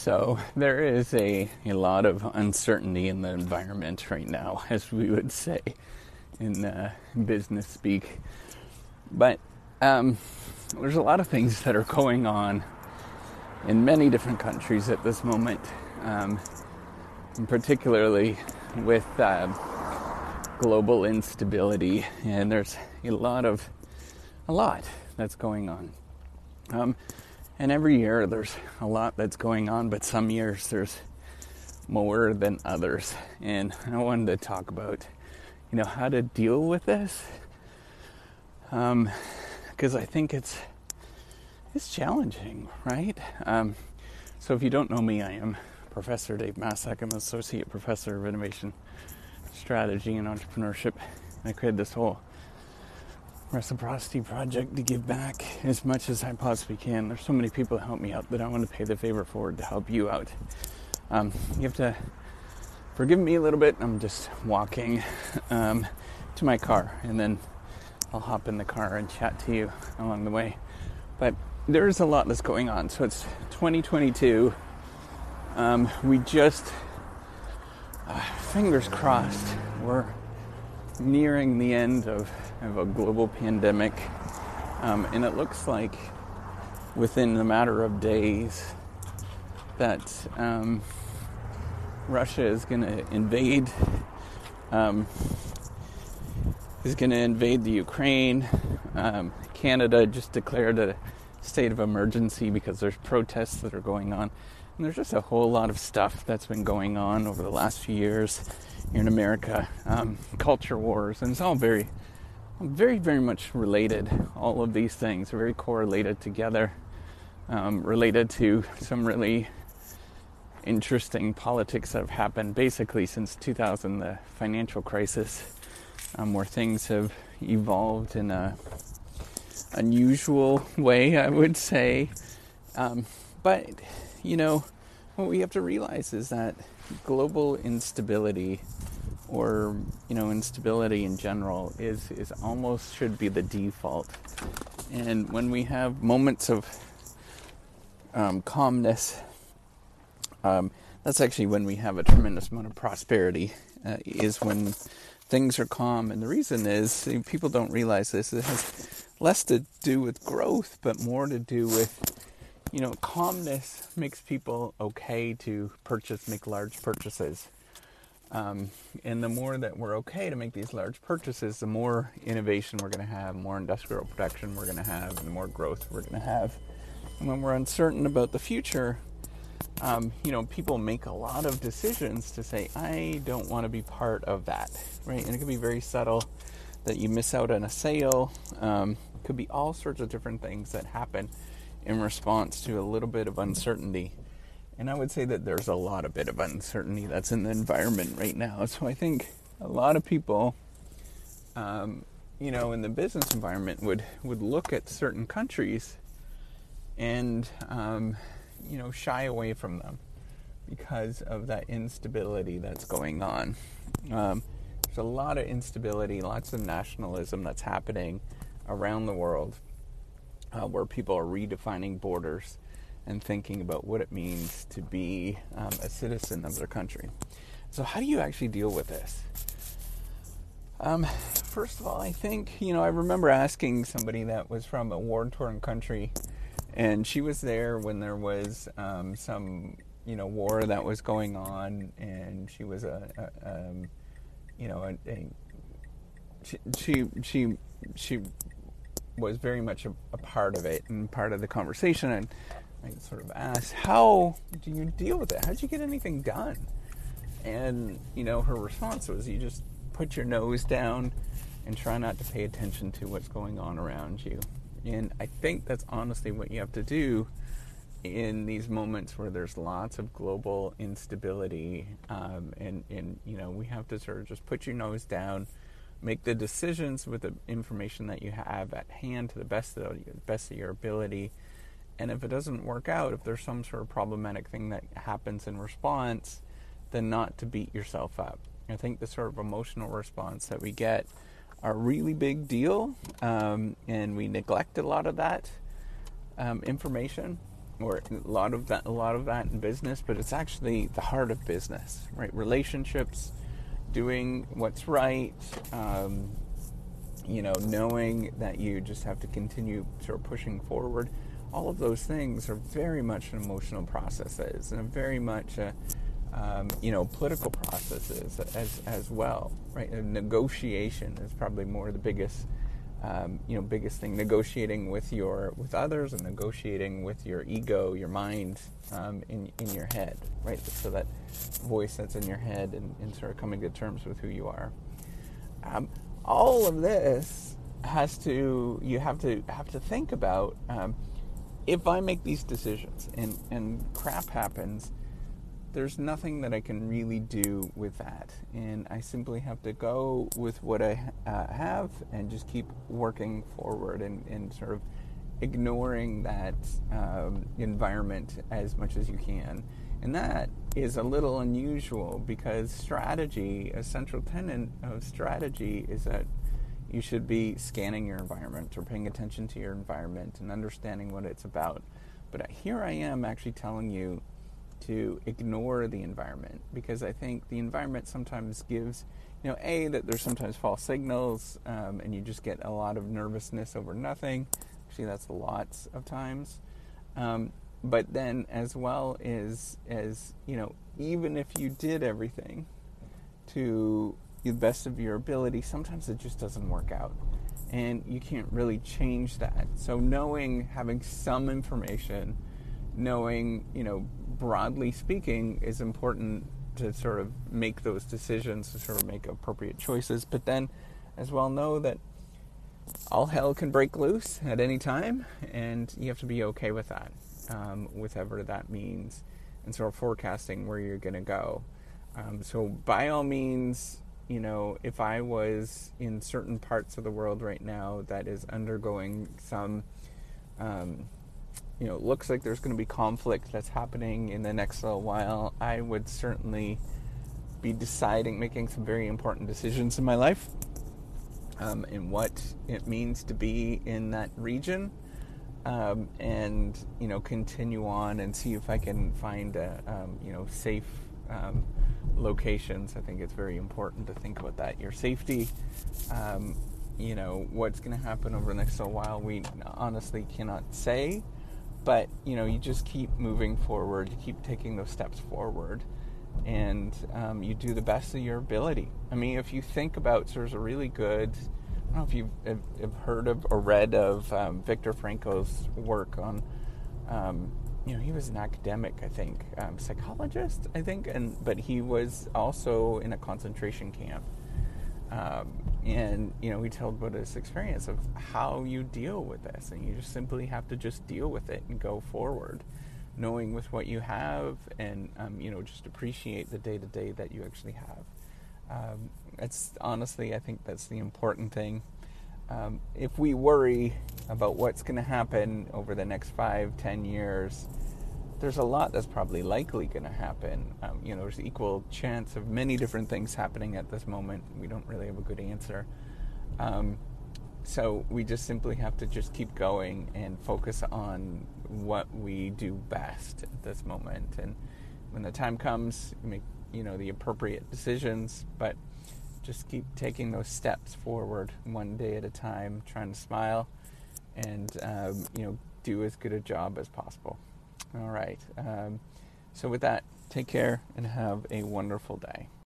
So there is a, a lot of uncertainty in the environment right now, as we would say in uh, business speak. But um, there's a lot of things that are going on in many different countries at this moment, um, particularly with uh, global instability. And there's a lot of a lot that's going on. Um, and every year there's a lot that's going on, but some years there's more than others. And I wanted to talk about, you know, how to deal with this. Um, because I think it's it's challenging, right? Um, so if you don't know me, I am Professor Dave Maslach. I'm an Associate Professor of Innovation Strategy and Entrepreneurship. I created this whole reciprocity project to give back as much as I possibly can. There's so many people that help me out that I want to pay the favor forward to help you out. Um, you have to forgive me a little bit. I'm just walking um, to my car and then I'll hop in the car and chat to you along the way. But there's a lot that's going on. So it's 2022. Um, we just, uh, fingers crossed, we're nearing the end of, of a global pandemic. Um, and it looks like within the matter of days that um, Russia is going to invade. Um, is going to invade the Ukraine. Um, Canada just declared a state of emergency because there's protests that are going on. And there's just a whole lot of stuff that's been going on over the last few years here in America, um, culture wars, and it's all very, very, very much related. All of these things are very correlated together, um, related to some really interesting politics that have happened basically since 2000, the financial crisis, um, where things have evolved in a unusual way, I would say. Um, but you know, what we have to realize is that global instability or you know instability in general is is almost should be the default and when we have moments of um, calmness um, that's actually when we have a tremendous amount of prosperity uh, is when things are calm and the reason is people don't realize this it has less to do with growth but more to do with you know, calmness makes people okay to purchase, make large purchases. Um, and the more that we're okay to make these large purchases, the more innovation we're going to have, more industrial production we're going to have, and the more growth we're going to have. And when we're uncertain about the future, um, you know, people make a lot of decisions to say, I don't want to be part of that, right? And it can be very subtle that you miss out on a sale. Um, could be all sorts of different things that happen in response to a little bit of uncertainty. And I would say that there's a lot of bit of uncertainty that's in the environment right now. So I think a lot of people, um, you know, in the business environment would would look at certain countries and um, you know shy away from them because of that instability that's going on. Um, there's a lot of instability, lots of nationalism that's happening around the world uh, where people are redefining borders and thinking about what it means to be um, a citizen of their country. So, how do you actually deal with this? Um, first of all, I think, you know, I remember asking somebody that was from a war torn country, and she was there when there was um, some, you know, war that was going on, and she was a, a um, you know, a, a she, she, she, she was very much a, a, part of it and part of the conversation. And I sort of asked, "How do you deal with it? How did you get anything done?" And you know, her response was, "You just put your nose down and try not to pay attention to what's going on around you." And I think that's honestly what you have to do in these moments where there's lots of global instability, um, and and you know, we have to sort of just put your nose down make the decisions with the information that you have at hand to the best of the best of your ability. And if it doesn't work out, if there's some sort of problematic thing that happens in response, then not to beat yourself up. I think the sort of emotional response that we get are really big deal, um, and we neglect a lot of that um, information. or a lot of that, a lot of that in business, but it's actually the heart of business, right? Relationships, doing what's right, um, you know, knowing that you just have to continue sort of pushing forward. All of those things are very much an emotional processes and very much, a, um, you know, political processes as as well, right? And negotiation is probably more the biggest um, you know biggest thing. Negotiating with your with others and negotiating with your ego your mind um, in, in your head right? So that voice that's in your head and, and sort of coming to terms with who you are. Um, all of this has to you have to have to think about um, if I make these decisions and and crap happens there's nothing that I can really do with that. And I simply have to go with what I uh, have and just keep working forward and, and sort of ignoring that um, environment as much as you can. And that is a little unusual because strategy, a central tenet of strategy, is that you should be scanning your environment or paying attention to your environment and understanding what it's about. But here I am actually telling you to ignore the environment because I think the environment sometimes gives, you know, A, that there's sometimes false signals um, and you just get a lot of nervousness over nothing. Actually, that's lots of times. Um, but then, as well as, as, you know, even if you did everything to the best of your ability, sometimes it just doesn't work out. And you can't really change that. So, knowing, having some information, knowing, you know, broadly speaking, is important to sort of make those decisions, to sort of make appropriate choices. But then, as well, know that all hell can break loose at any time, and you have to be okay with that, um, whatever that means, and sort of forecasting where you're going to go. Um, so, by all means, you know, if I was in certain parts of the world right now that is undergoing some um, you know, looks like there's going to be conflict that's happening in the next little while, I would certainly be deciding, making some very important decisions in my life um, and what it means to be in that region. Um, and you know, continue on and see if I can find a, um, you know safe um, locations. I think it's very important to think about that. Your safety, um, you know, what's going to happen over the next little while, we honestly cannot say but you know you just keep moving forward you keep taking those steps forward and um, you do the best of your ability i mean if you think about so there's a really good i don't know if you've heard of or read of um, viktor frankl's work on um, you know he was an academic i think um, psychologist i think and but he was also in a concentration camp um, and you know, he told about his experience of how you deal with this, and you just simply have to just deal with it and go forward, knowing with what you have, and um, you know, just appreciate the day to day that you actually have. Um, it's honestly, I think that's the important thing. Um, if we worry about what's going to happen over the next five, ten years, there's a lot that's probably likely going to happen. Um, you know, there's equal chance of many different things happening at this moment. We don't really have a good answer. Um, so we just simply have to just keep going and focus on what we do best at this moment. And when the time comes, make you know the appropriate decisions, but just keep taking those steps forward one day at a time, trying to smile and um, you know do as good a job as possible. All right. Um, so, with that, take care and have a wonderful day.